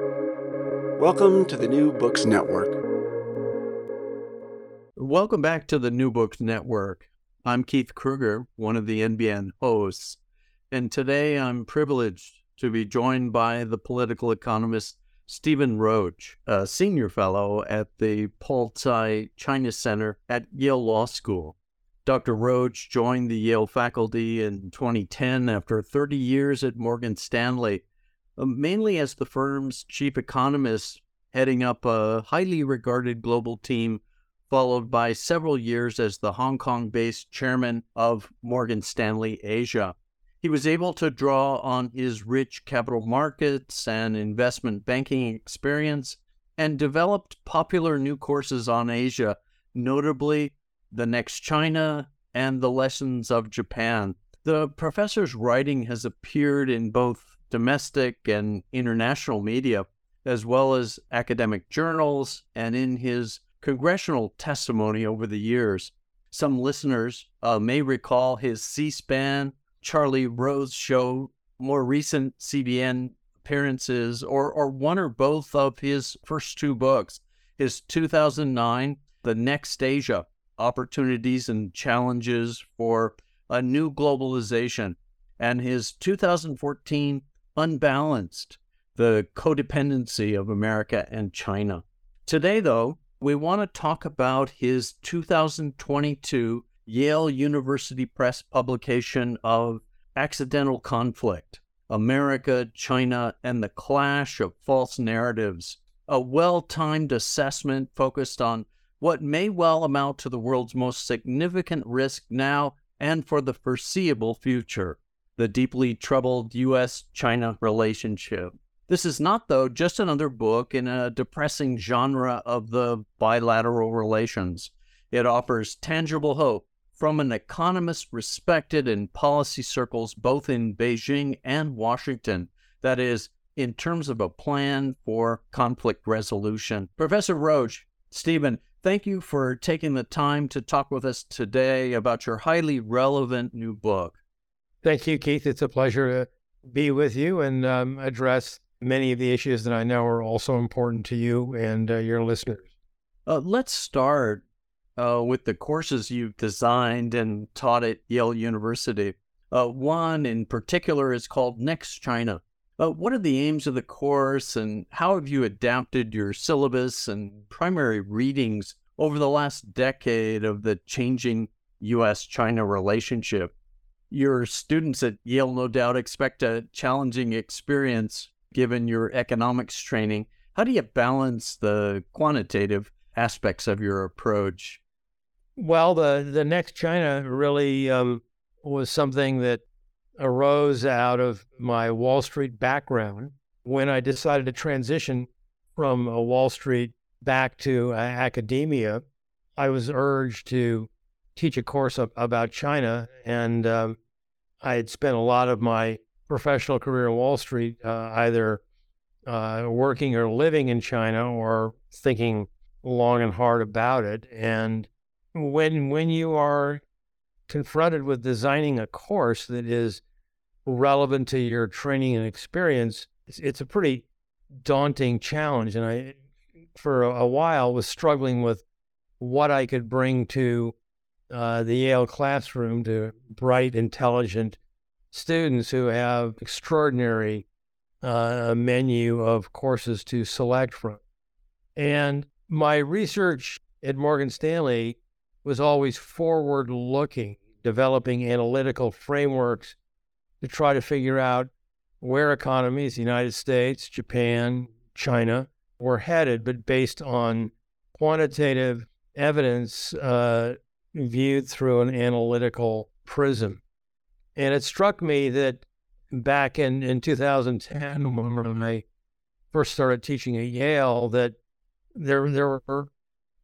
Welcome to the New Books Network. Welcome back to the New Books Network. I'm Keith Kruger, one of the NBN hosts, and today I'm privileged to be joined by the political economist Stephen Roach, a senior fellow at the Paul Tsai China Center at Yale Law School. Dr. Roach joined the Yale faculty in 2010 after 30 years at Morgan Stanley, Uh, mainly as the firm's chief economist, heading up a highly regarded global team, followed by several years as the Hong Kong based chairman of Morgan Stanley Asia. He was able to draw on his rich capital markets and investment banking experience and developed popular new courses on Asia, notably The Next China and The Lessons of Japan. The professor's writing has appeared in both domestic and international media, as well as academic journals and in his congressional testimony over the years. Some listeners uh, may recall his C SPAN Charlie Rose show, more recent CBN appearances, or, or one or both of his first two books. His 2009, The Next Asia Opportunities and Challenges for a New Globalization, and his 2014, Unbalanced The Codependency of America and China. Today, though, we want to talk about his 2022 Yale University Press publication of Accidental Conflict America, China, and the Clash of False Narratives, a well timed assessment focused on what may well amount to the world's most significant risk now and for the foreseeable future the deeply troubled U.S. China relationship. This is not, though, just another book in a depressing genre of the bilateral relations. It offers tangible hope from an economist respected in policy circles both in Beijing and Washington. That is, in terms of a plan for conflict resolution. Professor Roach, Stephen, thank you for taking the time to talk with us today about your highly relevant new book. Thank you, Keith. It's a pleasure to be with you and um, address many of the issues that I know are also important to you and uh, your listeners. Uh, let's start uh, with the courses you've designed and taught at Yale University. Uh, one in particular is called Next China. Uh, what are the aims of the course, and how have you adapted your syllabus and primary readings over the last decade of the changing U.S. China relationship? Your students at Yale no doubt expect a challenging experience given your economics training. How do you balance the quantitative aspects of your approach well, the the next China really um, was something that arose out of my Wall Street background when I decided to transition from a Wall Street back to uh, academia. I was urged to teach a course about China, and um, I had spent a lot of my professional career in Wall Street uh, either uh, working or living in China or thinking long and hard about it. And when when you are confronted with designing a course that is relevant to your training and experience, it's, it's a pretty daunting challenge. And I, for a, a, while, was struggling with what I could bring to uh, the Yale classroom to bright, intelligent students who have extraordinary uh, menu of courses to select from. And my research at Morgan Stanley was always forward looking, developing analytical frameworks to try to figure out where economies, the United States, Japan, China, were headed, but based on quantitative evidence uh, viewed through an analytical prism. And it struck me that back in, in 2010, when I first started teaching at Yale, that there, there were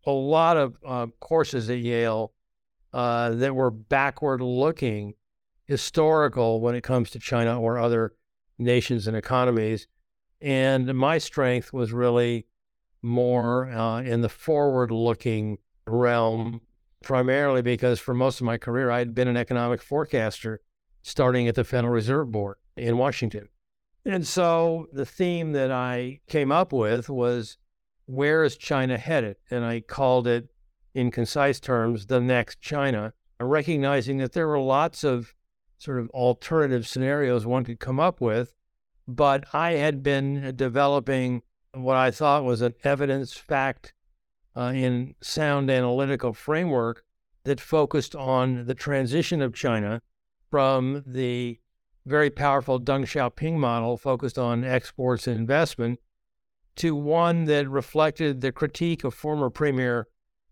a lot of uh, courses at Yale uh, that were backward looking, historical when it comes to China or other nations and economies. And my strength was really more uh, in the forward looking realm, primarily because for most of my career, I had been an economic forecaster starting at the Federal Reserve Board in Washington. And so the theme that I came up with was where is China headed? And I called it, in concise terms, the next China, recognizing that there were lots of sort of alternative scenarios one could come up with. But I had been developing what I thought was an evidence fact uh, in sound analytical framework that focused on the transition of China from the very powerful Deng Xiaoping model focused on exports and investment to one that reflected the critique of former Premier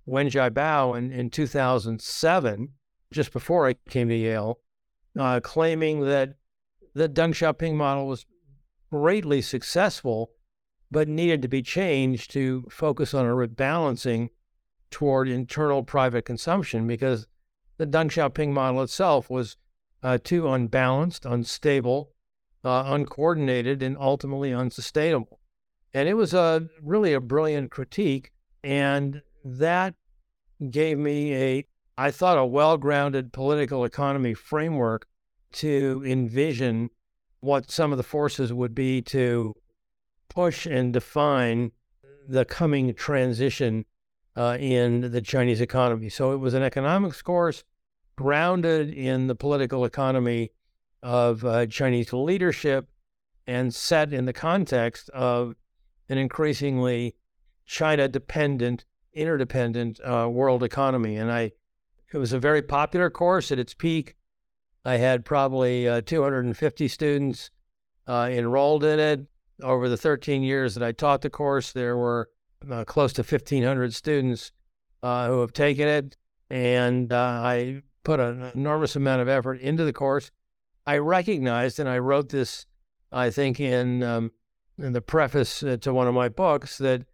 Wen Jiabao in, in 2007, just before I came to Yale, uh, claiming that the Deng Xiaoping model was greatly successful, but needed to be changed to focus on a rebalancing toward internal private consumption because the Deng Xiaoping model itself was uh, too unbalanced, unstable, uh, uncoordinated, and ultimately unsustainable. And it was a really a brilliant critique, and that gave me a, I thought, a well-grounded political economy framework to envision what some of the forces would be to push and define the coming transition uh, in the Chinese economy. So it was an economics course grounded in the political economy of uh, Chinese leadership and set in the context of an increasingly China dependent, interdependent uh, world economy. And I, it was a very popular course at its peak. I had probably uh, 250 students uh, enrolled in it. Over the 13 years that I taught the course, there were uh, close to 1,500 students uh, who have taken it. And uh, I put an enormous amount of effort into the course. I recognized, and I wrote this, I think, in, um, in the preface uh, to one of my books, that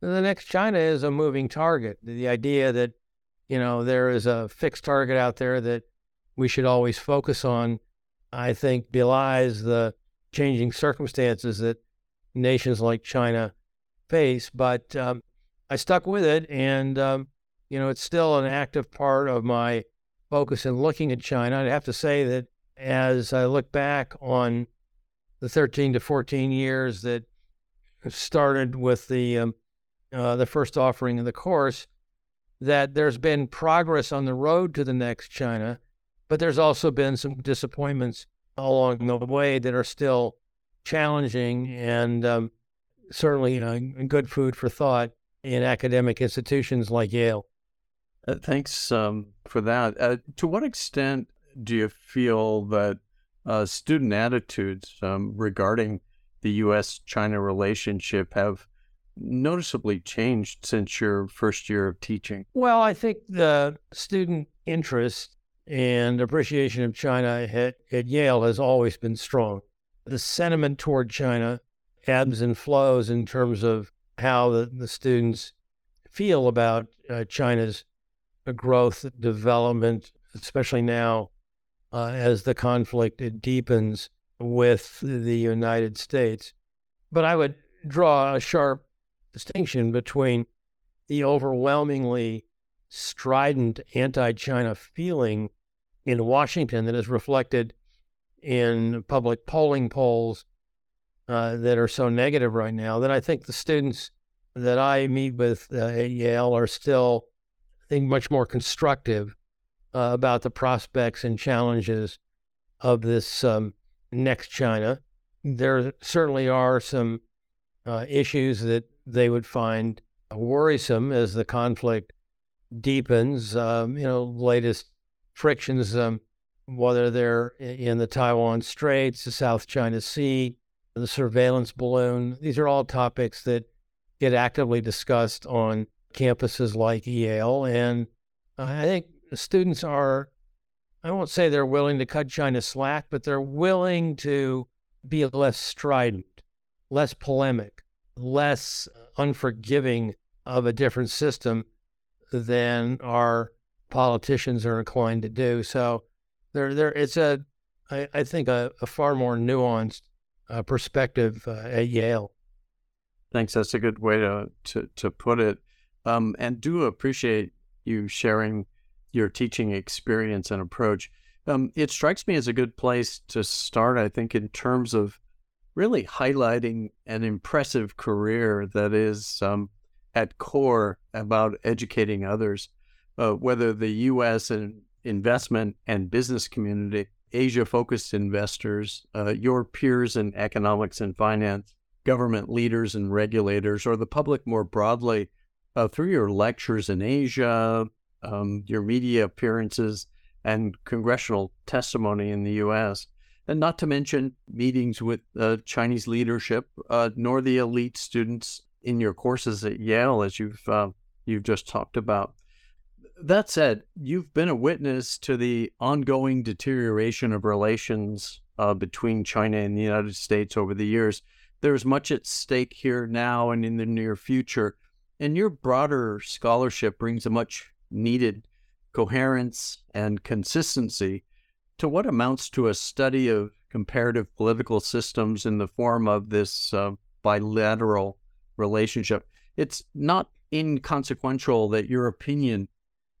the next China is a moving target. The idea that, you know, there is a fixed target out there that we should always focus on, I think belies the changing circumstances that nations like China face. But um, I stuck with it, and um, you know, it's still an active part of my focus in looking at China. I'd have to say that as I look back on the 13 to 14 years that started with the um, uh, the first offering of the course, that there's been progress on the road to the next China, but there's also been some disappointments along the way that are still challenging and um, certainly uh, good food for thought in academic institutions like Yale. Uh, thanks um, for that. Uh, to what extent do you feel that uh, student attitudes um, regarding the U.S. China relationship have noticeably changed since your first year of teaching? Well, I think the student interest and appreciation of China at, at Yale has always been strong. The sentiment toward China ebbs and flows in terms of how the, the students feel about uh, China's growth, development, especially now uh, as the conflict deepens with the United States. But I would draw a sharp distinction between the overwhelmingly strident anti China feeling in Washington that is reflected in public polling polls uh, that are so negative right now that I think the students that I meet with uh, at Yale are still, I think, much more constructive uh, about the prospects and challenges of this um, next China. There certainly are some uh, issues that they would find worrisome as the conflict deepens. Um, you know, latest frictions, um, whether they're in the Taiwan Straits, the South China Sea, the surveillance balloon. These are all topics that get actively discussed on campuses like Yale. And I think students are, I won't say they're willing to cut China slack, but they're willing to be less strident, less polemic, less unforgiving of a different system than our politicians are inclined to do. So there, there, it's a, I, I think a, a far more nuanced uh, perspective uh, at Yale. Thanks. That's a good way to to, to put it. Um, and do appreciate you sharing your teaching experience and approach. Um, it strikes me as a good place to start. I think in terms of really highlighting an impressive career that is um, at core about educating others, uh, whether the U.S. and investment and business community, Asia focused investors, uh, your peers in economics and finance, government leaders and regulators, or the public more broadly uh, through your lectures in Asia, um, your media appearances, and congressional testimony in the U.S and not to mention meetings with uh, Chinese leadership, uh, nor the elite students in your courses at Yale, as you've uh, you've just talked about. That said, you've been a witness to the ongoing deterioration of relations uh, between China and the United States over the years. There's much at stake here now and in the near future, and your broader scholarship brings a much needed coherence and consistency to what amounts to a study of comparative political systems in the form of this uh, bilateral relationship. It's not inconsequential that your opinion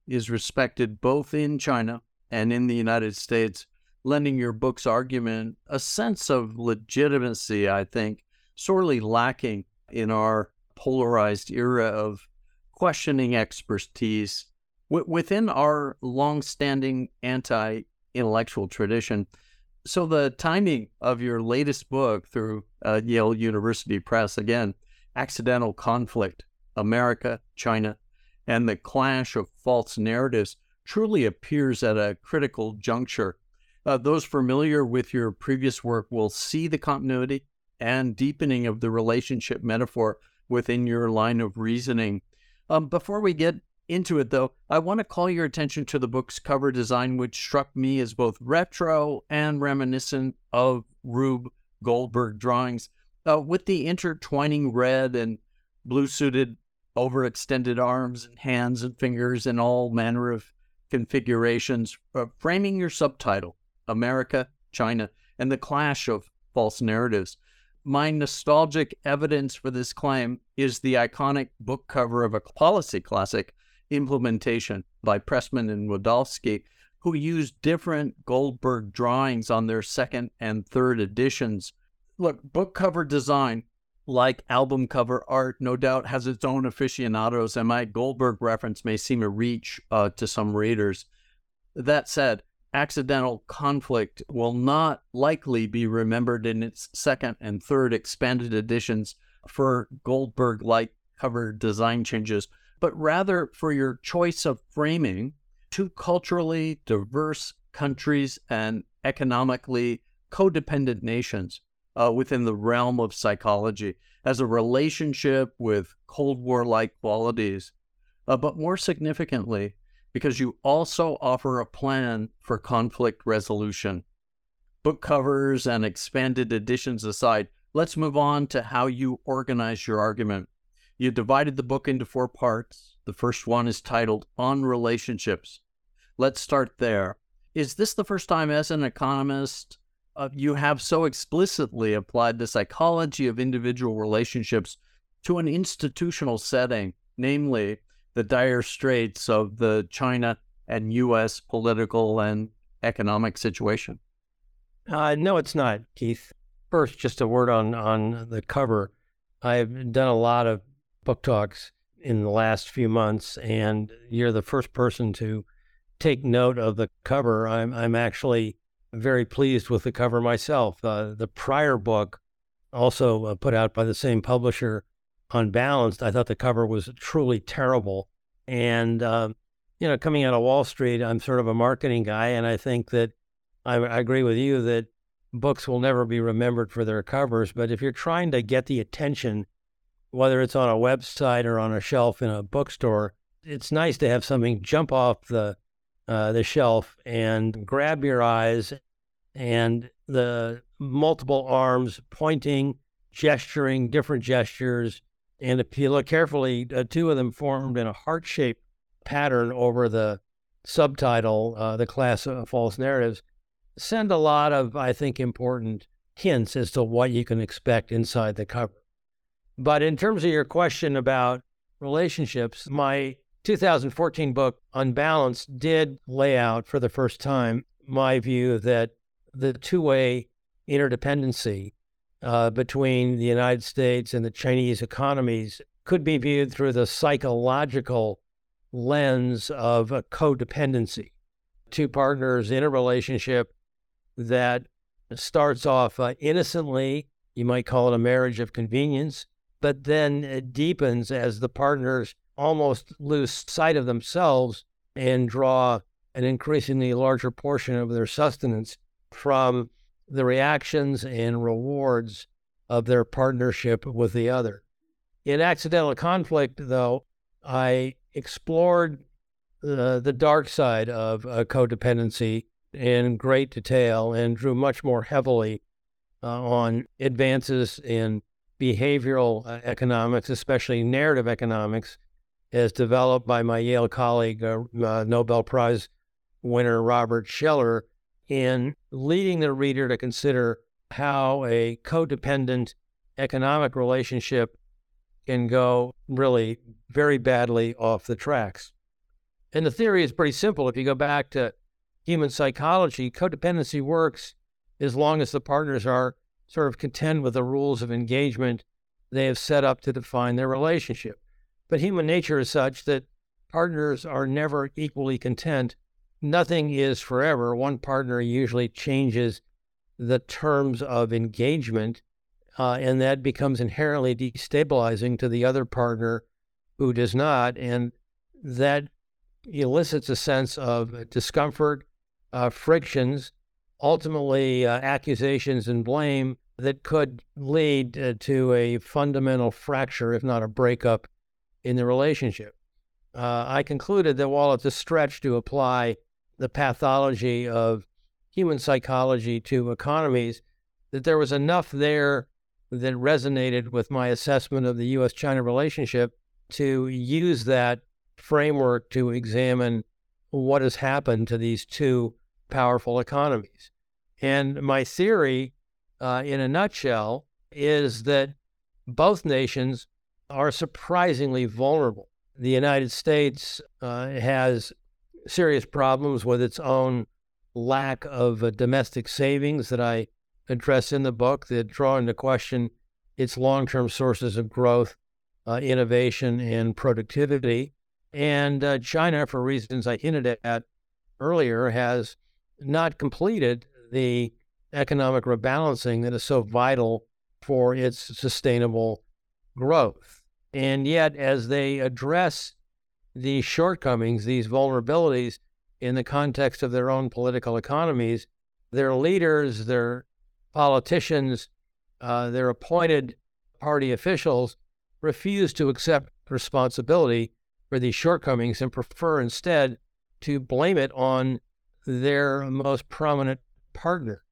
is respected both in China and in the United States, lending your book's argument a sense of legitimacy, I think, sorely lacking in our polarized era of questioning expertise within our long-standing anti intellectual tradition. So, the timing of your latest book through uh, Yale University Press, again, Accidental Conflict America, China, and the Clash of False Narratives, truly appears at a critical juncture. Uh, those familiar with your previous work will see the continuity and deepening of the relationship metaphor within your line of reasoning. Um, before we get into it, though, I want to call your attention to the book's cover design, which struck me as both retro and reminiscent of Rube Goldberg drawings, uh, with the intertwining red and blue suited, overextended arms and hands and fingers in all manner of configurations, uh, framing your subtitle America, China, and the clash of false narratives. My nostalgic evidence for this claim is the iconic book cover of a policy classic implementation by Pressman and Wildavsky, who used different Goldberg drawings on their second and third editions. Look, book cover design, like album cover art, no doubt has its own aficionados, and my Goldberg reference may seem a reach uh, to some readers. That said, Accidental Conflict will not likely be remembered in its second and third expanded editions for Goldberg like cover design changes but rather for your choice of framing two culturally diverse countries and economically codependent nations uh, within the realm of psychology as a relationship with Cold War like qualities. Uh, but more significantly, because you also offer a plan for conflict resolution. Book covers and expanded editions aside, let's move on to how you organize your argument. You divided the book into four parts. The first one is titled On Relationships. Let's start there. Is this the first time, as an economist, uh, you have so explicitly applied the psychology of individual relationships to an institutional setting, namely the dire straits of the China and U.S. political and economic situation? Uh, no, it's not, Keith. First, just a word on on the cover. I've done a lot of book talks in the last few months, and you're the first person to take note of the cover. I'm I'm actually very pleased with the cover myself. Uh, the prior book, also uh, put out by the same publisher, Unbalanced, I thought the cover was truly terrible. And um, you know, coming out of Wall Street, I'm sort of a marketing guy, and I think that I, I agree with you that books will never be remembered for their covers. But if you're trying to get the attention whether it's on a website or on a shelf in a bookstore, it's nice to have something jump off the uh, the shelf and grab your eyes, and the multiple arms pointing, gesturing, different gestures, and if you look carefully, uh, two of them formed in a heart-shaped pattern over the subtitle, uh, "The Clash of False Narratives," send a lot of, I think, important hints as to what you can expect inside the cover. But in terms of your question about relationships, my 2014 book, Unbalanced, did lay out for the first time my view that the two way interdependency uh, between the United States and the Chinese economies could be viewed through the psychological lens of a codependency. Two partners in a relationship that starts off uh, innocently, you might call it a marriage of convenience, but then it deepens as the partners almost lose sight of themselves and draw an increasingly larger portion of their sustenance from the reactions and rewards of their partnership with the other. In accidental conflict, though, I explored the dark side of codependency in great detail and drew much more heavily uh, on advances in behavioral uh, economics, especially narrative economics, as developed by my Yale colleague, uh, uh, Nobel Prize winner Robert Shiller, in leading the reader to consider how a codependent economic relationship can go really very badly off the tracks. And the theory is pretty simple. If you go back to human psychology, codependency works as long as the partners are sort of content with the rules of engagement they have set up to define their relationship. But human nature is such that partners are never equally content. Nothing is forever. One partner usually changes the terms of engagement, uh, and that becomes inherently destabilizing to the other partner who does not. And that elicits a sense of discomfort, uh, frictions, ultimately uh, accusations and blame that could lead uh, to a fundamental fracture, if not a breakup, in the relationship. Uh, I concluded that while it's a stretch to apply the pathology of human psychology to economies, that there was enough there that resonated with my assessment of the US China relationship to use that framework to examine what has happened to these two powerful economies. And my theory, uh, in a nutshell, is that both nations are surprisingly vulnerable. The United States uh, has serious problems with its own lack of uh, domestic savings that I address in the book that draw into question its long term sources of growth, uh, innovation, and productivity. And uh, China, for reasons I hinted at earlier, has not completed the economic rebalancing that is so vital for its sustainable growth. And yet, as they address these shortcomings, these vulnerabilities in the context of their own political economies, their leaders, their politicians, uh, their appointed party officials refuse to accept responsibility for these shortcomings and prefer instead to blame it on their most prominent partner.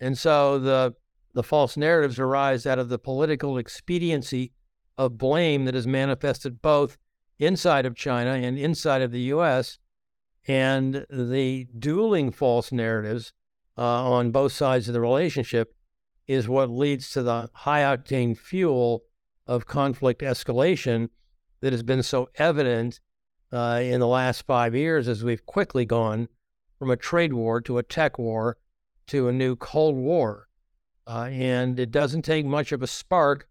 And so the the false narratives arise out of the political expediency of blame that is manifested both inside of China and inside of the US. And the dueling false narratives uh, on both sides of the relationship is what leads to the high octane fuel of conflict escalation that has been so evident uh, in the last five years as we've quickly gone from a trade war to a tech war to a new Cold War. Uh, and it doesn't take much of a spark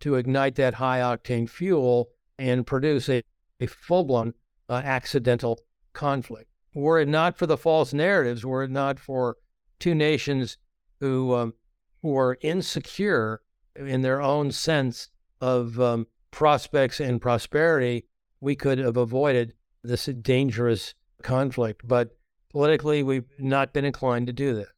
to ignite that high octane fuel and produce a, a full blown uh, accidental conflict. Were it not for the false narratives, were it not for two nations who, um, who are insecure in their own sense of um, prospects and prosperity, we could have avoided this dangerous conflict. But politically, we've not been inclined to do that.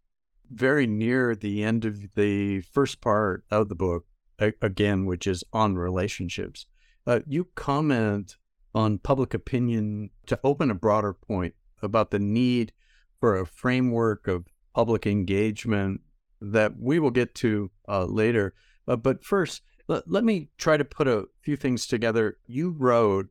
Very near the end of the first part of the book, again, which is on relationships, uh, you comment on public opinion to open a broader point about the need for a framework of public engagement that we will get to uh, later. Uh, but first, let, let me try to put a few things together. You wrote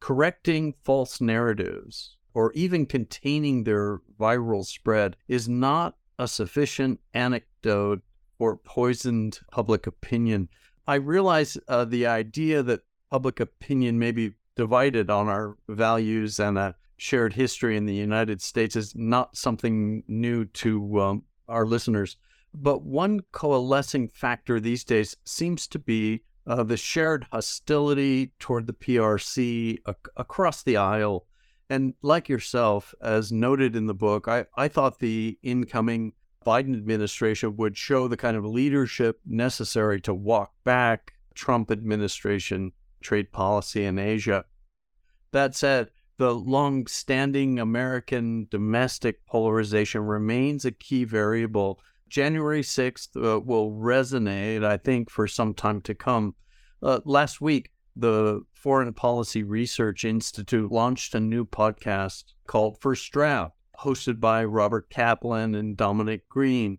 correcting false narratives or even containing their viral spread is not a sufficient anecdote or poisoned public opinion. I realize uh, the idea that public opinion may be divided on our values and a shared history in the United States is not something new to um, our listeners. But one coalescing factor these days seems to be uh, the shared hostility toward the PRC ac- across the aisle. And like yourself, as noted in the book, I, I thought the incoming Biden administration would show the kind of leadership necessary to walk back Trump administration trade policy in Asia. That said, the long standing American domestic polarization remains a key variable. January 6th uh, will resonate, I think, for some time to come. Uh, last week, the Foreign Policy Research Institute launched a new podcast called First Draft, hosted by Robert Kaplan and Dominic Green.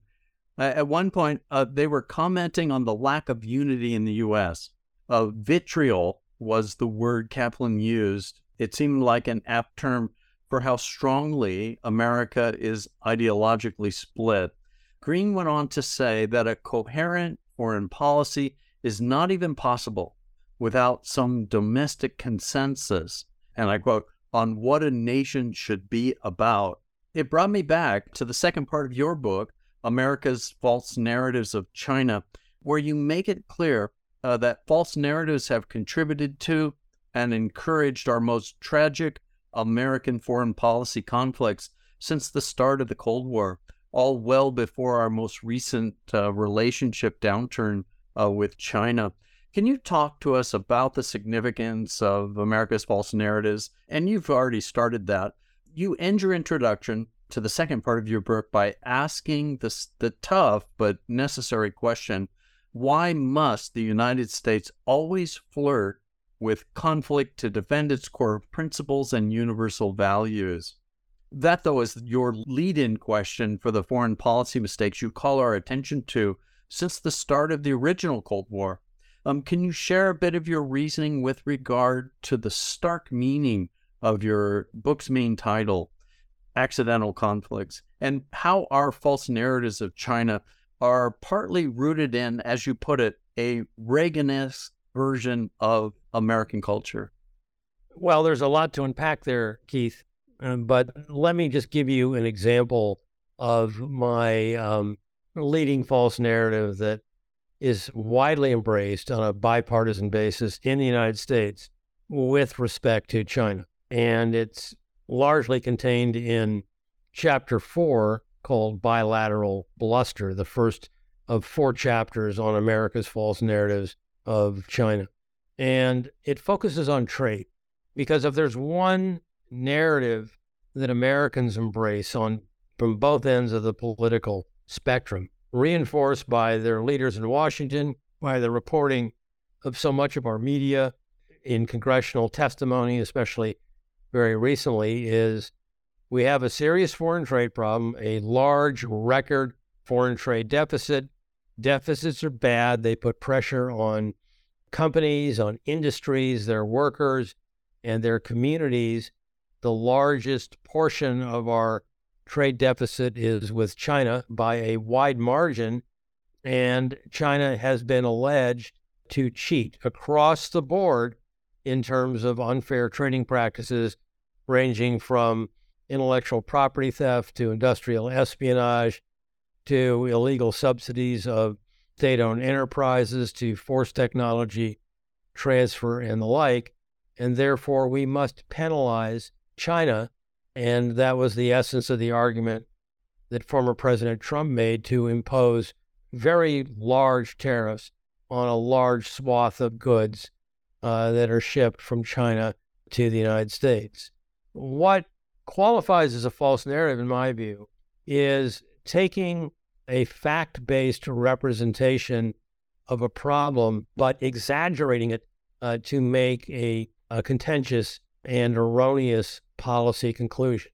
Uh, at one point, uh, they were commenting on the lack of unity in the U.S. Uh, vitriol was the word Kaplan used. It seemed like an apt term for how strongly America is ideologically split. Green went on to say that a coherent foreign policy is not even possible without some domestic consensus, and I quote, on what a nation should be about. It brought me back to the second part of your book, America's False Narratives of China, where you make it clear uh, that false narratives have contributed to and encouraged our most tragic American foreign policy conflicts since the start of the Cold War, all well before our most recent uh, relationship downturn uh, with China. Can you talk to us about the significance of America's false narratives? And you've already started that. You end your introduction to the second part of your book by asking the, the tough but necessary question why must the United States always flirt with conflict to defend its core principles and universal values? That, though, is your lead in question for the foreign policy mistakes you call our attention to since the start of the original Cold War. Um, can you share a bit of your reasoning with regard to the stark meaning of your book's main title, Accidental Conflicts, and how our false narratives of China are partly rooted in, as you put it, a Reaganist version of American culture? Well, there's a lot to unpack there, Keith. Um, but let me just give you an example of my um, leading false narrative that is widely embraced on a bipartisan basis in the United States with respect to China. And it's largely contained in chapter four called Bilateral Bluster, the first of four chapters on America's false narratives of China. And it focuses on trade because if there's one narrative that Americans embrace on from both ends of the political spectrum, reinforced by their leaders in Washington, by the reporting of so much of our media in congressional testimony, especially very recently, is we have a serious foreign trade problem, a large record foreign trade deficit. Deficits are bad. They put pressure on companies, on industries, their workers, and their communities. The largest portion of our trade deficit is with China by a wide margin. And China has been alleged to cheat across the board in terms of unfair trading practices, ranging from intellectual property theft to industrial espionage to illegal subsidies of state owned enterprises to forced technology transfer and the like. And therefore, we must penalize China. And that was the essence of the argument that former President Trump made to impose very large tariffs on a large swath of goods uh, that are shipped from China to the United States. What qualifies as a false narrative, in my view, is taking a fact based representation of a problem, but exaggerating it uh, to make a, a contentious and erroneous policy conclusion.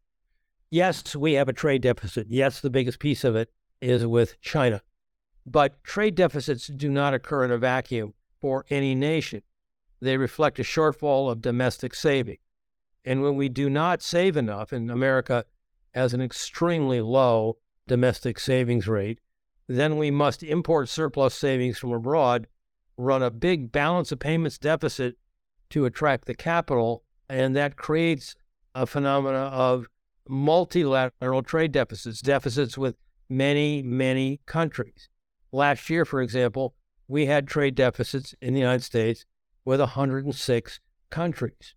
Yes, we have a trade deficit. Yes, the biggest piece of it is with China. But trade deficits do not occur in a vacuum for any nation. They reflect a shortfall of domestic saving. And when we do not save enough, and America has an extremely low domestic savings rate, then we must import surplus savings from abroad, run a big balance of payments deficit to attract the capital, and that creates a phenomena of multilateral trade deficits, deficits with many, many countries. Last year, for example, we had trade deficits in the United States with 106 countries.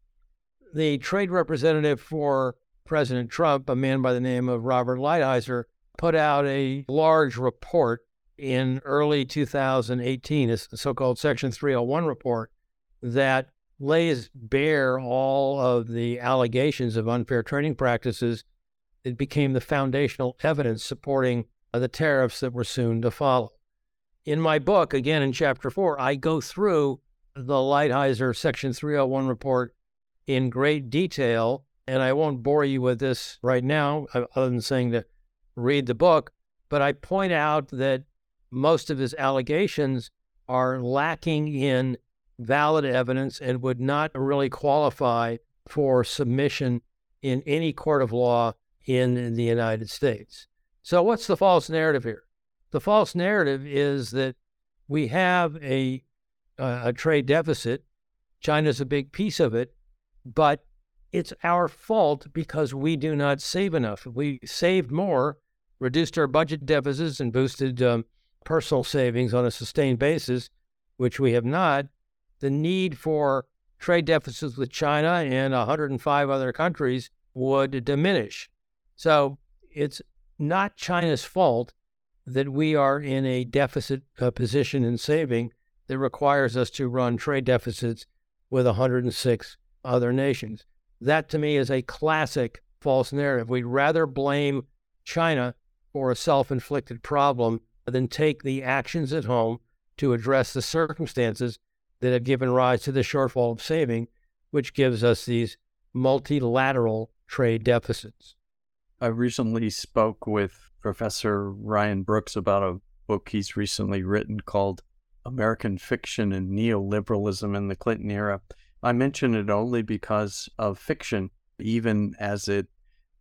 The trade representative for President Trump, a man by the name of Robert Lighthizer, put out a large report in early 2018, a so called Section 301 report, that lays bare all of the allegations of unfair trading practices. It became the foundational evidence supporting the tariffs that were soon to follow. In my book, again in chapter four, I go through the Lighthizer Section 301 report in great detail, and I won't bore you with this right now, uh, other than saying to read the book, but I point out that most of his allegations are lacking in valid evidence and would not really qualify for submission in any court of law in the United States. So, what's the false narrative here? The false narrative is that we have a, a trade deficit. China's a big piece of it, but it's our fault because we do not save enough. We saved more, reduced our budget deficits, and boosted um, personal savings on a sustained basis, which we have not, the need for trade deficits with China and 105 other countries would diminish. So it's not China's fault that we are in a deficit uh, position in saving that requires us to run trade deficits with 106 other nations. That to me is a classic false narrative. We'd rather blame China for a self inflicted problem than take the actions at home to address the circumstances that have given rise to the shortfall of saving, which gives us these multilateral trade deficits. I recently spoke with Professor Ryan Brooks about a book he's recently written called American Fiction and Neoliberalism in the Clinton Era. I mention it only because of fiction, even as it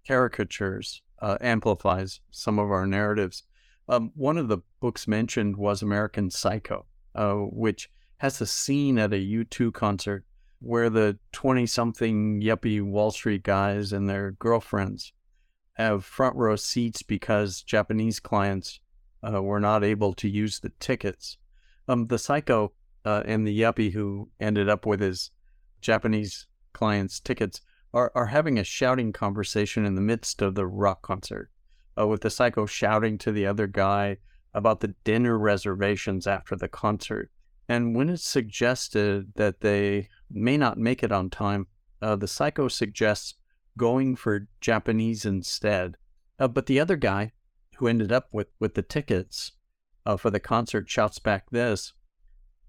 caricatures, uh, amplifies some of our narratives. Um, one of the books mentioned was American Psycho, uh, which has a scene at a U2 concert where the 20 something yuppie Wall Street guys and their girlfriends have front row seats because Japanese clients uh, were not able to use the tickets. Um, the psycho uh, and the yuppie who ended up with his Japanese clients' tickets are, are having a shouting conversation in the midst of the rock concert uh, with the psycho shouting to the other guy about the dinner reservations after the concert. And when it's suggested that they may not make it on time, uh, the psycho suggests going for Japanese instead. Uh, but the other guy who ended up with, with the tickets uh, for the concert shouts back this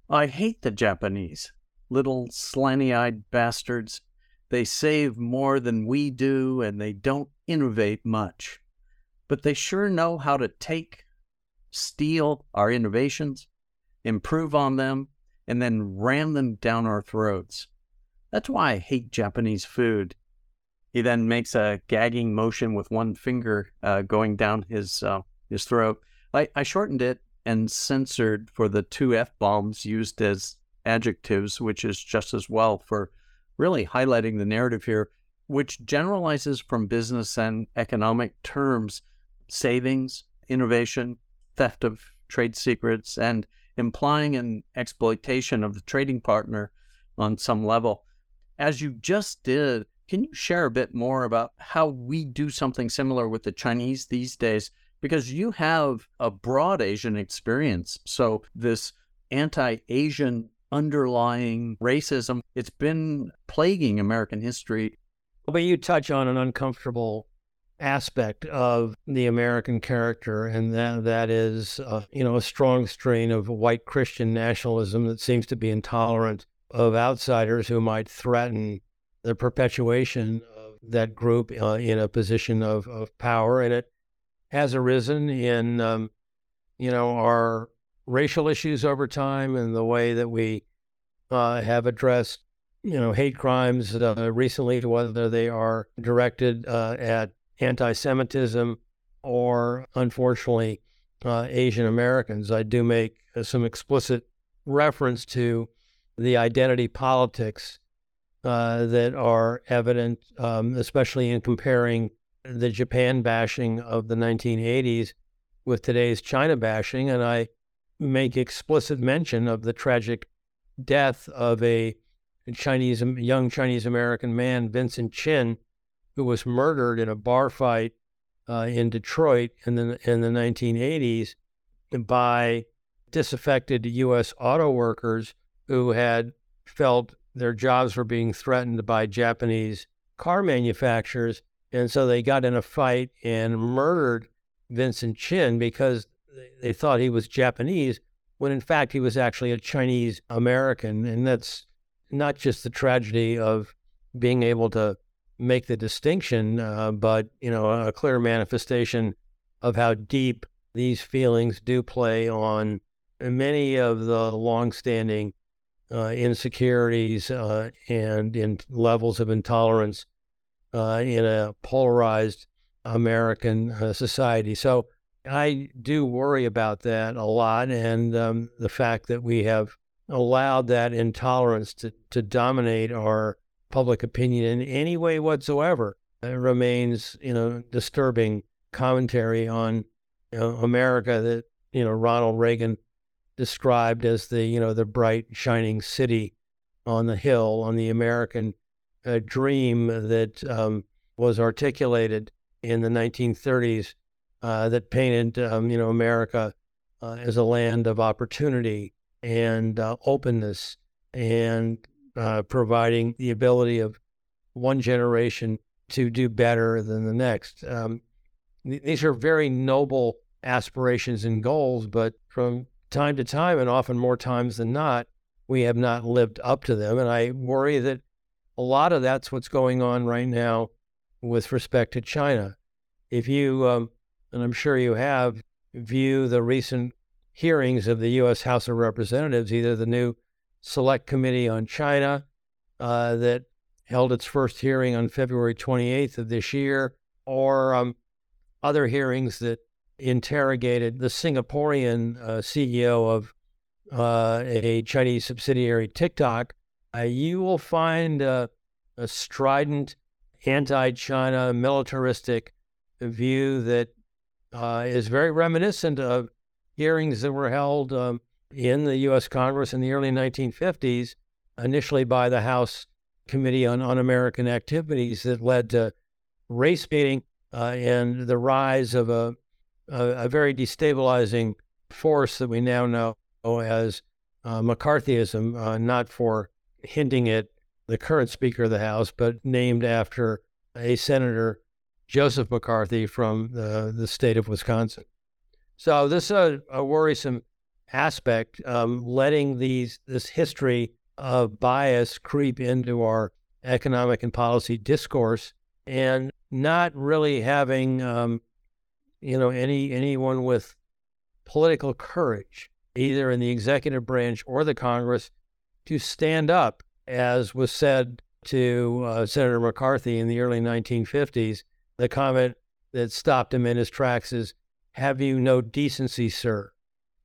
I hate the Japanese, little slanty eyed bastards. They save more than we do and they don't innovate much but they sure know how to take, steal our innovations, improve on them, and then ram them down our throats. That's why I hate Japanese food. He then makes a gagging motion with one finger uh, going down his uh, his throat. I, I shortened it and censored for the two f bombs used as adjectives, which is just as well for really highlighting the narrative here, which generalizes from business and economic terms savings, innovation, theft of trade secrets, and implying an exploitation of the trading partner on some level. As you just did, can you share a bit more about how we do something similar with the Chinese these days? Because you have a broad Asian experience. So, this anti Asian underlying racism, it's been plaguing American history. But you touch on an uncomfortable aspect of the American character, and that that is, uh, you know, a strong strain of white Christian nationalism that seems to be intolerant of outsiders who might threaten the perpetuation of that group uh, in a position of, of power, and it has arisen in, um, you know, our racial issues over time and the way that we uh, have addressed you know, hate crimes uh, recently, whether they are directed uh, at anti Semitism or, unfortunately, uh, Asian Americans. I do make uh, some explicit reference to the identity politics uh, that are evident, um, especially in comparing the Japan bashing of the 1980s with today's China bashing, and I make explicit mention of the tragic death of a Chinese young Chinese American man, Vincent Chin, who was murdered in a bar fight uh, in Detroit in the in the 1980s by disaffected U.S. auto workers who had felt their jobs were being threatened by Japanese car manufacturers, and so they got in a fight and murdered Vincent Chin because they thought he was Japanese, when in fact he was actually a Chinese American, and that's not just the tragedy of being able to make the distinction, uh, but you know, a clear manifestation of how deep these feelings do play on many of the longstanding uh, insecurities uh, and in levels of intolerance uh, in a polarized American uh, society. So I do worry about that a lot, and um, the fact that we have allowed that intolerance to, to dominate our public opinion in any way whatsoever. Remains, you know, disturbing commentary on you know, America that you know Ronald Reagan described as the you know the bright shining city on the hill on the American uh, dream that um, was articulated in the 1930s uh, that painted um, you know America uh, as a land of opportunity and uh, openness and uh, providing the ability of one generation to do better than the next. Um, th- these are very noble aspirations and goals, but from time to time, and often more times than not, we have not lived up to them. And I worry that a lot of that's what's going on right now with respect to China. If you, um, and I'm sure you have, view the recent hearings of the U.S. House of Representatives, either the new Select Committee on China uh, that held its first hearing on February 28th of this year, or um, other hearings that interrogated the Singaporean uh, CEO of uh, a Chinese subsidiary, TikTok, uh, you will find a strident, anti China, militaristic view that uh, is very reminiscent of hearings that were held um, in the U.S. Congress in the early 1950s, initially by the House Committee on Un American Activities, that led to race baiting uh, and the rise of a, a, a, very destabilizing force that we now know as uh, McCarthyism, uh, not for hinting at the current Speaker of the House, but named after a Senator Joseph McCarthy from the, the state of Wisconsin. So this is a, a worrisome aspect, letting these this history of bias creep into our economic and policy discourse, and not really having, um, you know, any anyone with political courage, either in the executive branch or the Congress, to stand up, as was said to uh, Senator McCarthy in the early 1950s. The comment that stopped him in his tracks is, "Have you no decency, sir?"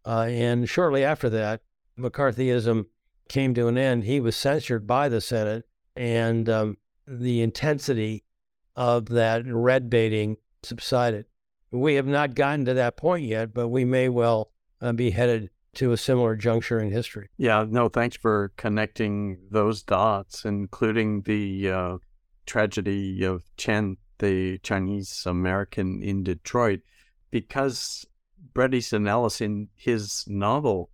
Uh, and shortly after that, McCarthyism came to an end. He was censured by the Senate, and um, the intensity of that red baiting subsided. We have not gotten to that point yet, but we may well uh, be headed to a similar juncture in history. Yeah, no, thanks for connecting those dots, including the uh, tragedy of Chen, the Chinese American in Detroit, because Bret Easton Ellis in his novel,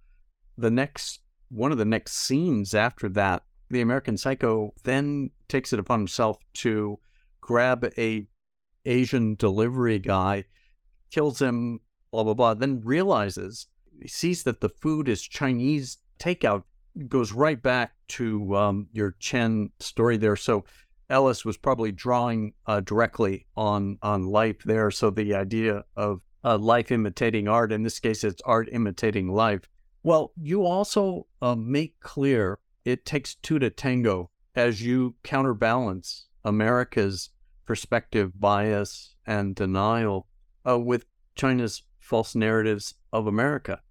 the next one of the next scenes after that, the American Psycho then takes it upon himself to grab a Asian delivery guy, kills him, blah blah blah. Then realizes he sees that the food is Chinese takeout. Goes right back to um, your Chen story there. So Ellis was probably drawing uh, directly on on life there. So the idea of uh, life imitating art. In this case, it's art imitating life. Well, you also uh, make clear it takes two to tango as you counterbalance America's perspective bias and denial uh, with China's false narratives of America.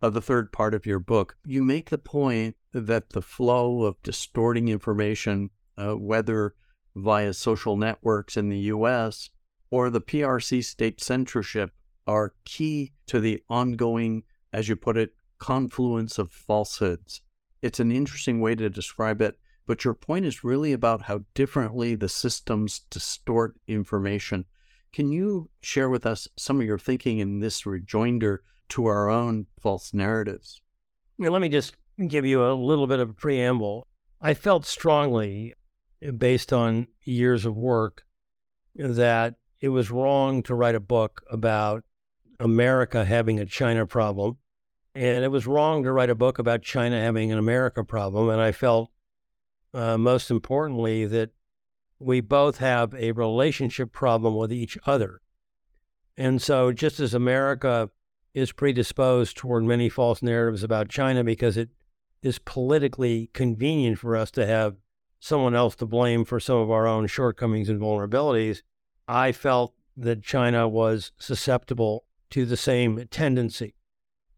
Of the third part of your book, you make the point that the flow of distorting information, uh, whether via social networks in the US or the PRC state censorship are key to the ongoing, as you put it, confluence of falsehoods. It's an interesting way to describe it, but your point is really about how differently the systems distort information. Can you share with us some of your thinking in this rejoinder to our own false narratives? Let me just give you a little bit of a preamble. I felt strongly, based on years of work, that it was wrong to write a book about America having a China problem. And it was wrong to write a book about China having an America problem. And I felt, uh, most importantly, that we both have a relationship problem with each other. And so, just as America is predisposed toward many false narratives about China because it is politically convenient for us to have someone else to blame for some of our own shortcomings and vulnerabilities, I felt that China was susceptible to the same tendency.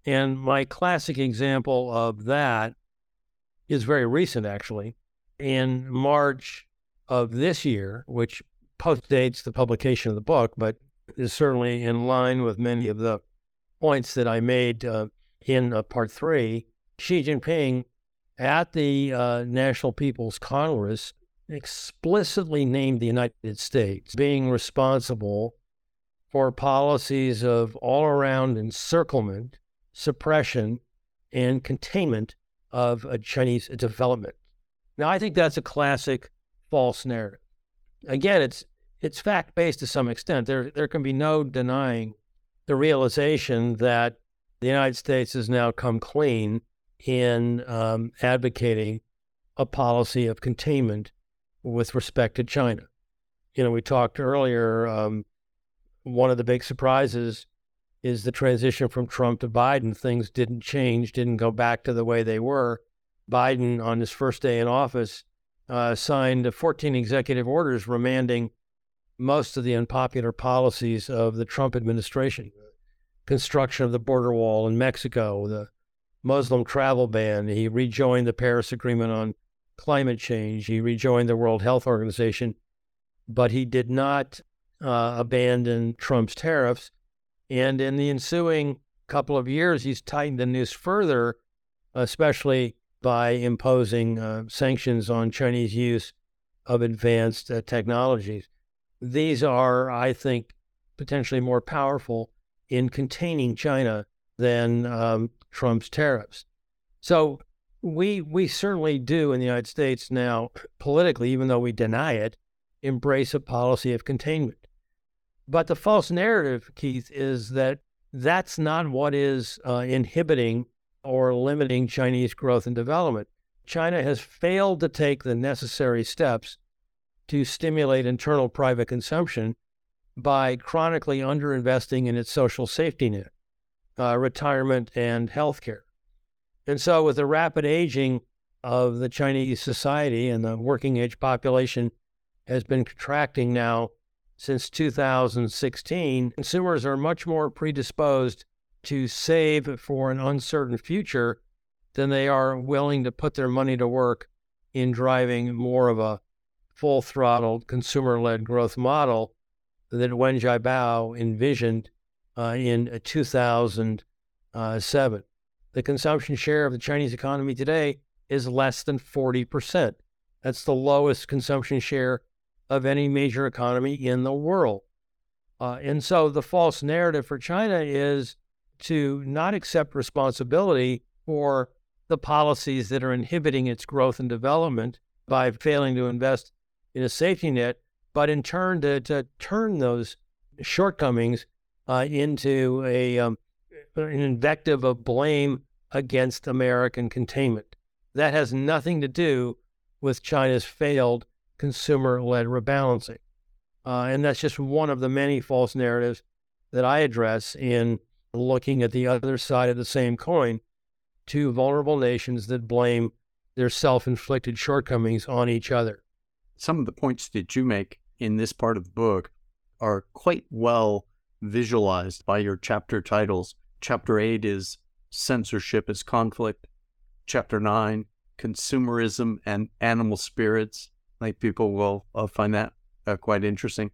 And my classic example of that is very recent, actually. In March of this year, which postdates the publication of the book, but is certainly in line with many of the points that I made uh, in uh, part three, Xi Jinping at the uh, National People's Congress explicitly named the United States being responsible for policies of all around encirclement, suppression, and containment of Chinese development. Now, I think that's a classic false narrative. Again, it's it's fact based to some extent. There there can be no denying the realization that the United States has now come clean in um, advocating a policy of containment with respect to China. You know, we talked earlier um, one of the big surprises is the transition from Trump to Biden. Things didn't change, didn't go back to the way they were. Biden, on his first day in office, uh, signed 14 executive orders remanding most of the unpopular policies of the Trump administration construction of the border wall in Mexico, the Muslim travel ban. He rejoined the Paris Agreement on climate change. He rejoined the World Health Organization, but he did not uh, abandon Trump's tariffs. And in the ensuing couple of years, he's tightened the noose further, especially by imposing uh, sanctions on Chinese use of advanced uh, technologies. These are, I think, potentially more powerful in containing China than um, Trump's tariffs. So we we certainly do in the United States now politically, even though we deny it, embrace a policy of containment. But the false narrative, Keith, is that that's not what is uh, inhibiting or limiting Chinese growth and development. China has failed to take the necessary steps to stimulate internal private consumption by chronically underinvesting in its social safety net, uh, retirement, and healthcare. And so, with the rapid aging of the Chinese society and the working age population has been contracting now since 2016, consumers are much more predisposed to save for an uncertain future than they are willing to put their money to work in driving more of a full throttled consumer led growth model that Wen Jiabao envisioned uh, in 2007. The consumption share of the Chinese economy today is less than 40%. That's the lowest consumption share of any major economy in the world. Uh, and so the false narrative for China is to not accept responsibility for the policies that are inhibiting its growth and development by failing to invest in a safety net, but in turn to, to turn those shortcomings uh, into a um, an invective of blame against American containment. That has nothing to do with China's failed consumer-led rebalancing, uh, and that's just one of the many false narratives that I address in looking at the other side of the same coin. Two vulnerable nations that blame their self-inflicted shortcomings on each other some of the points that you make in this part of the book are quite well visualized by your chapter titles. Chapter 8 is Censorship as Conflict. Chapter 9, Consumerism and Animal Spirits. I think people will uh, find that uh, quite interesting.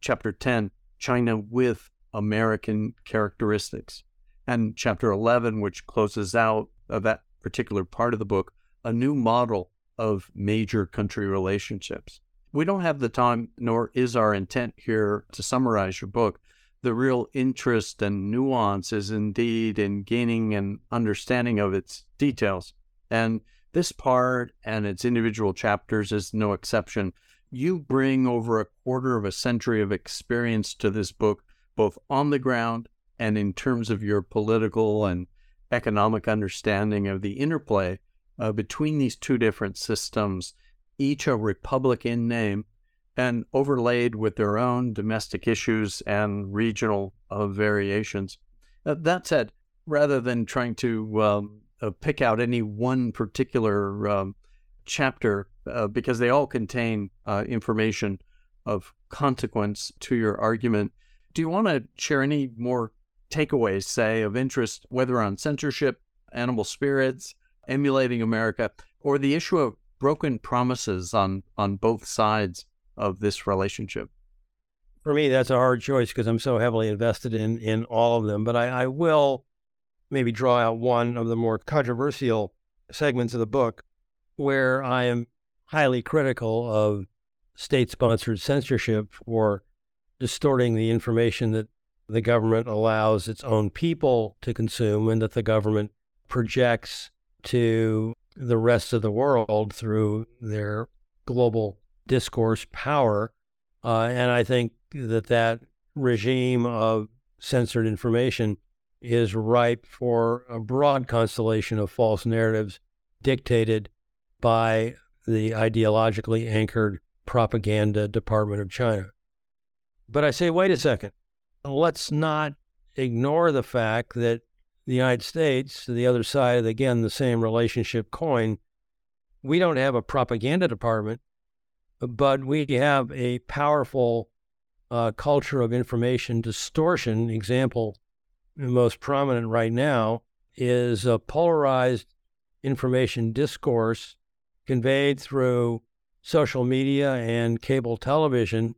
Chapter 10, China with American characteristics. And chapter 11, which closes out uh, that particular part of the book, a new model of major country relationships. We don't have the time, nor is our intent here to summarize your book. The real interest and nuance is indeed in gaining an understanding of its details. And this part and its individual chapters is no exception. You bring over a quarter of a century of experience to this book, both on the ground and in terms of your political and economic understanding of the interplay uh, between these two different systems, each a republic in name and overlaid with their own domestic issues and regional uh, variations. Uh, that said, rather than trying to um, uh, pick out any one particular um, chapter uh, because they all contain uh, information of consequence to your argument. Do you want to share any more takeaways, say, of interest, whether on censorship, animal spirits, emulating America, or the issue of broken promises on, on both sides of this relationship? For me, that's a hard choice because I'm so heavily invested in, in all of them. But I, I will maybe draw out one of the more controversial segments of the book where I am highly critical of state sponsored censorship for distorting the information that the government allows its own people to consume and that the government projects to the rest of the world through their global discourse power. Uh, and I think that that regime of censored information is ripe for a broad constellation of false narratives dictated by the ideologically anchored propaganda department of China. But I say, wait a second. Let's not ignore the fact that the United States, the other side of, again, the same relationship coin, we don't have a propaganda department, but we have a powerful uh, culture of information distortion. Example, the most prominent right now is a polarized information discourse conveyed through social media and cable television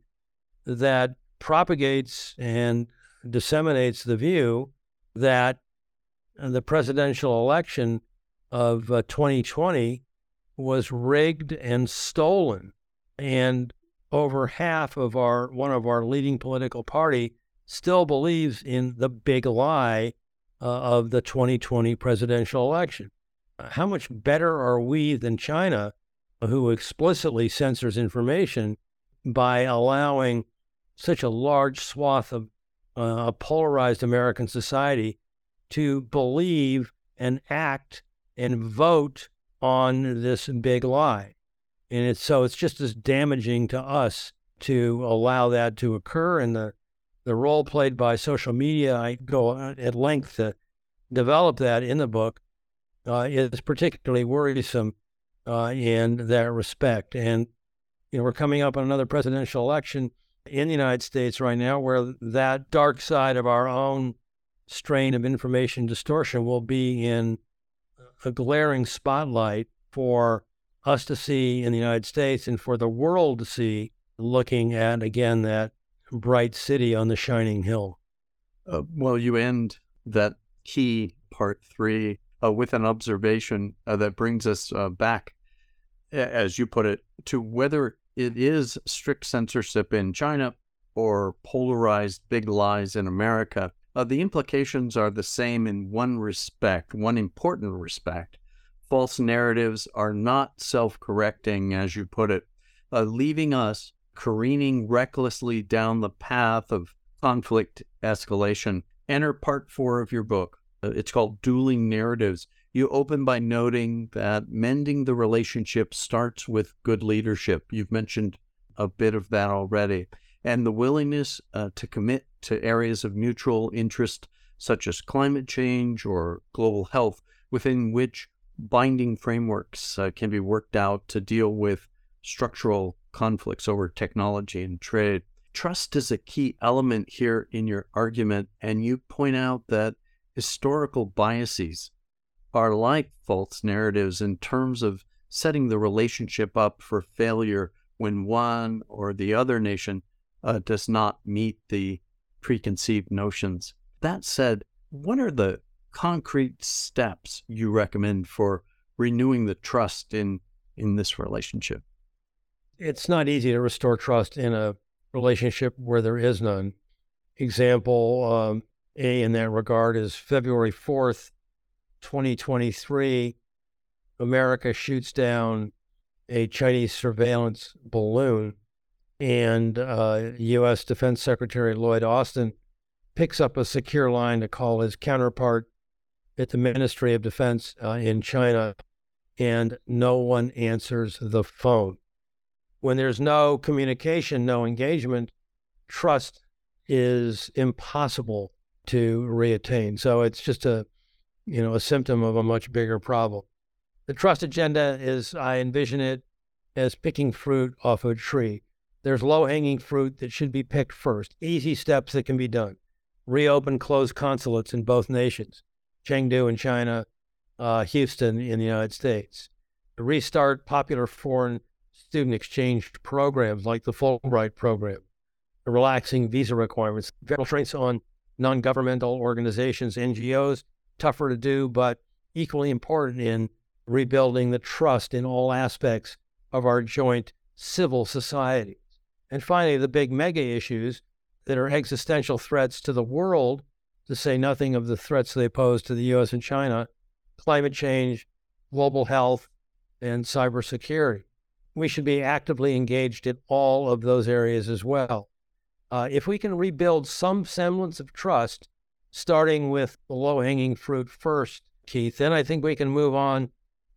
that propagates and disseminates the view that the presidential election of uh, 2020 was rigged and stolen and over half of our one of our leading political party still believes in the big lie uh, of the 2020 presidential election. How much better are we than China, who explicitly censors information by allowing such a large swath of uh, a polarized American society to believe and act and vote on this big lie? And it's so it's just as damaging to us to allow that to occur. And the the role played by social media, I go at length to develop that in the book, uh, is particularly worrisome uh, in that respect. And you know, we're coming up on another presidential election in the United States right now, where that dark side of our own strain of information distortion will be in a glaring spotlight for us to see in the United States and for the world to see, looking at again that bright city on the shining hill. Uh, well, you end that key part three uh, with an observation uh, that brings us uh, back, as you put it, to whether it is strict censorship in China or polarized big lies in America. Uh, the implications are the same in one respect, one important respect. False narratives are not self correcting, as you put it, uh, leaving us careening recklessly down the path of conflict escalation. Enter part four of your book. Uh, it's called Dueling Narratives. You open by noting that mending the relationship starts with good leadership. You've mentioned a bit of that already. And the willingness uh, to commit to areas of mutual interest, such as climate change or global health, within which binding frameworks uh, can be worked out to deal with structural conflicts over technology and trade. Trust is a key element here in your argument, and you point out that historical biases are like false narratives in terms of setting the relationship up for failure when one or the other nation uh, does not meet the preconceived notions. That said, what are the concrete steps you recommend for renewing the trust in in this relationship? It's not easy to restore trust in a relationship where there is none. Example um, A in that regard is February 4th, 2023. America shoots down a Chinese surveillance balloon, and uh, U.S. Defense Secretary Lloyd Austin picks up a secure line to call his counterpart at the Ministry of Defense uh, in China, and no one answers the phone. When there's no communication, no engagement, trust is impossible to reattain. So it's just a, you know, a symptom of a much bigger problem. The trust agenda is, I envision it as picking fruit off a tree. There's low hanging fruit that should be picked first, easy steps that can be done. Reopen closed consulates in both nations, Chengdu in China, uh, Houston in the United States. Restart popular foreign student exchange programs like the Fulbright program, relaxing visa requirements, federal restraints on non governmental organizations, NGOs, tougher to do, but equally important in rebuilding the trust in all aspects of our joint civil societies. And finally, the big mega issues that are existential threats to the world, to say nothing of the threats they pose to the US and China climate change, global health, and cybersecurity. We should be actively engaged in all of those areas as well. Uh, if we can rebuild some semblance of trust, starting with the low hanging fruit first, Keith, then I think we can move on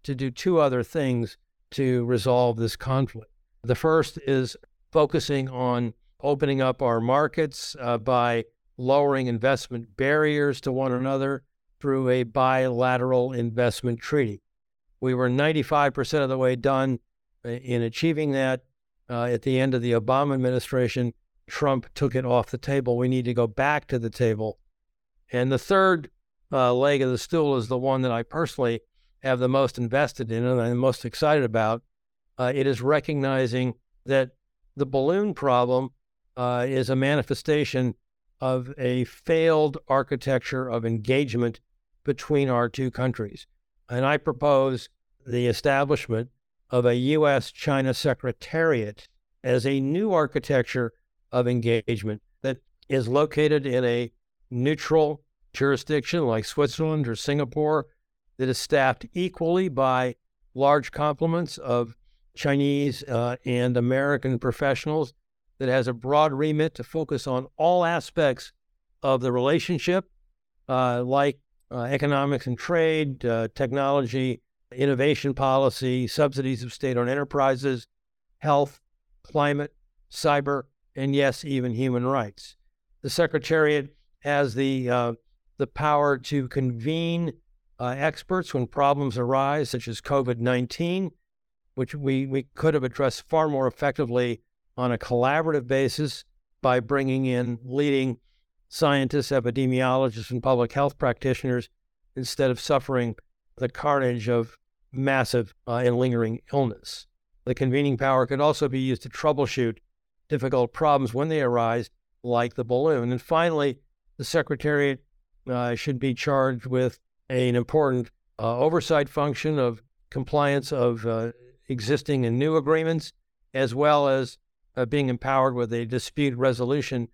to do two other things to resolve this conflict. The first is focusing on opening up our markets uh, by lowering investment barriers to one another through a bilateral investment treaty. We were 95% of the way done uh, in achieving that. Uh, at the end of the Obama administration, Trump took it off the table. We need to go back to the table. And the third uh, leg of the stool is the one that I personally have the most invested in and I'm most excited about. Uh, it is recognizing that the balloon problem uh, is a manifestation of a failed architecture of engagement between our two countries. And I propose the establishment of a U.S. China Secretariat as a new architecture of engagement that is located in a neutral jurisdiction like Switzerland or Singapore that is staffed equally by large complements of Chinese uh, and American professionals, that has a broad remit to focus on all aspects of the relationship, uh, like uh, economics and trade, uh, technology, innovation policy, subsidies of state owned enterprises, health, climate, cyber, and yes, even human rights. The Secretariat has the, uh, the power to convene uh, experts when problems arise, such as COVID 19, which we, we could have addressed far more effectively on a collaborative basis by bringing in leading scientists, epidemiologists, and public health practitioners instead of suffering the carnage of massive uh, and lingering illness. The convening power could also be used to troubleshoot difficult problems when they arise, like the balloon. And finally, the Secretariat uh, should be charged with an important uh, oversight function of compliance of uh, existing and new agreements, as well as uh, being empowered with a dispute resolution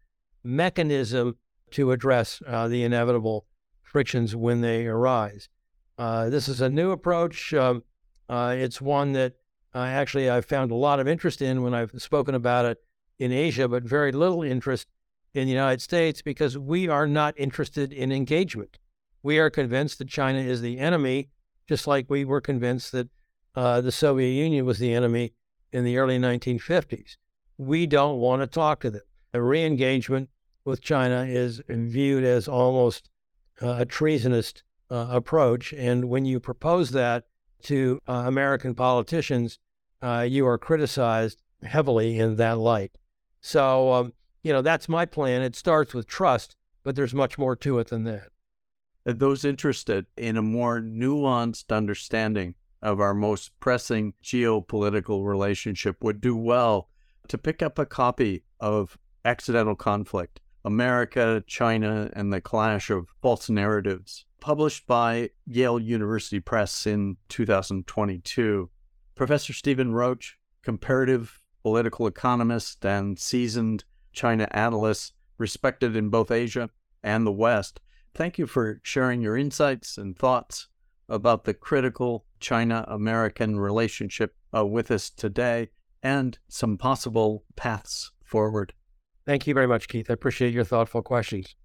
mechanism to address uh, the inevitable frictions when they arise. Uh, this is a new approach. Um, uh, it's one that actually I've found a lot of interest in when I've spoken about it in Asia, but very little interest in the United States because we are not interested in engagement. We are convinced that China is the enemy, just like we were convinced that uh, the Soviet Union was the enemy in the early 1950s. We don't want to talk to them. A re engagement with China is viewed as almost uh, a treasonous uh, approach. And when you propose that to uh, American politicians, uh, you are criticized heavily in that light. So, um, you know, that's my plan. It starts with trust, but there's much more to it than that those interested in a more nuanced understanding of our most pressing geopolitical relationship would do well to pick up a copy of Accidental Conflict, America, China, and the Clash of False Narratives, published by Yale University Press in 2022. Professor Stephen Roach, comparative political economist and seasoned China analyst, respected in both Asia and the West, thank you for sharing your insights and thoughts about the critical China American relationship uh, with us today and some possible paths forward. Thank you very much, Keith. I appreciate your thoughtful questions.